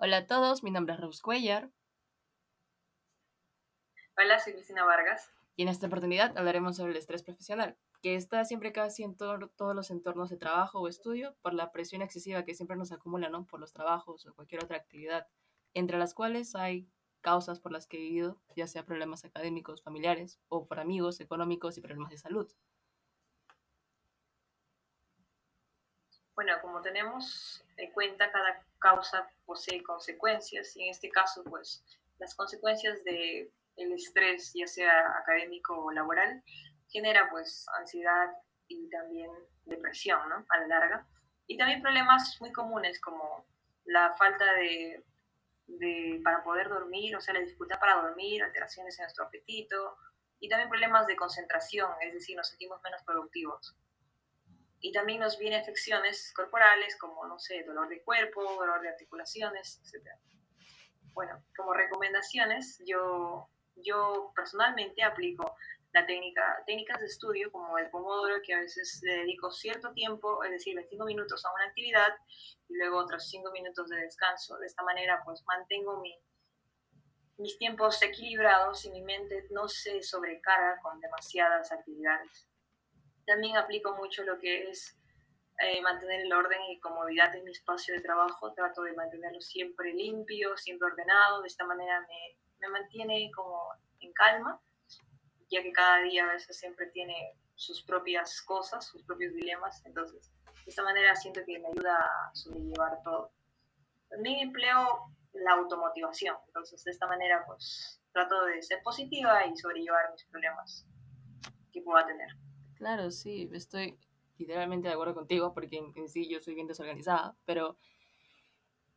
Hola a todos, mi nombre es Rose Cuellar. Hola, soy Cristina Vargas. Y en esta oportunidad hablaremos sobre el estrés profesional, que está siempre casi en todos los entornos de trabajo o estudio por la presión excesiva que siempre nos acumula, ¿no? Por los trabajos o cualquier otra actividad, entre las cuales hay causas por las que he vivido, ya sea problemas académicos, familiares o por amigos, económicos y problemas de salud. Bueno, como tenemos en cuenta, cada causa posee consecuencias y en este caso, pues las consecuencias el estrés, ya sea académico o laboral, genera pues ansiedad y también depresión, ¿no? A la larga. Y también problemas muy comunes como la falta de, de, para poder dormir, o sea, la dificultad para dormir, alteraciones en nuestro apetito y también problemas de concentración, es decir, nos sentimos menos productivos y también nos vienen afecciones corporales como, no sé, dolor de cuerpo, dolor de articulaciones, etc. Bueno, como recomendaciones, yo, yo personalmente aplico la técnica, técnicas de estudio como el pomodoro, que a veces le dedico cierto tiempo, es decir, 25 minutos a una actividad y luego otros 5 minutos de descanso. De esta manera, pues mantengo mi, mis tiempos equilibrados y mi mente no se sobrecarga con demasiadas actividades. También aplico mucho lo que es eh, mantener el orden y comodidad en mi espacio de trabajo. Trato de mantenerlo siempre limpio, siempre ordenado. De esta manera me, me mantiene como en calma, ya que cada día a veces siempre tiene sus propias cosas, sus propios dilemas. Entonces, de esta manera siento que me ayuda a sobrellevar todo. También empleo la automotivación. Entonces, de esta manera, pues trato de ser positiva y sobrellevar mis problemas que pueda tener. Claro, sí, estoy literalmente de acuerdo contigo porque en, sí yo soy bien desorganizada, pero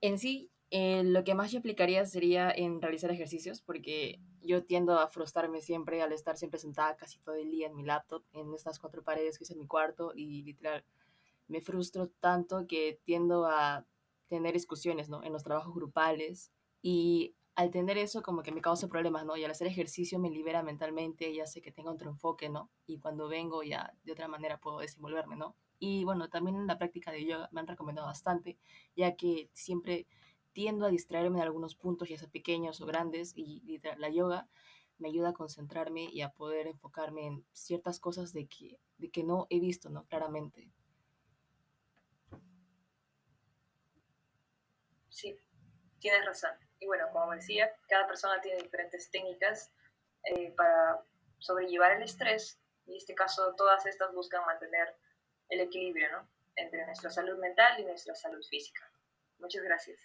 en sí eh, lo que más yo aplicaría sería en realizar ejercicios porque yo tiendo a frustrarme siempre al estar siempre sentada casi todo el día en mi laptop, en estas cuatro paredes que es en mi cuarto y literal me frustro tanto que tiendo a tener discusiones, ¿no? En los trabajos grupales y al tener eso como que me causa problemas, ¿no? Y al hacer ejercicio me libera mentalmente, ya sé que tengo otro enfoque, ¿no? Y cuando vengo ya de otra manera puedo desenvolverme, ¿no? Y bueno, también en la práctica de yoga me han recomendado bastante, ya que siempre tiendo a distraerme en algunos puntos, ya sea pequeños o grandes, y la yoga me ayuda a concentrarme y a poder enfocarme en ciertas cosas de que, de que no he visto, ¿no? Claramente. Sí, tienes razón. Y bueno, como decía, cada persona tiene diferentes técnicas eh, para sobrellevar el estrés y en este caso todas estas buscan mantener el equilibrio ¿no? entre nuestra salud mental y nuestra salud física. Muchas gracias.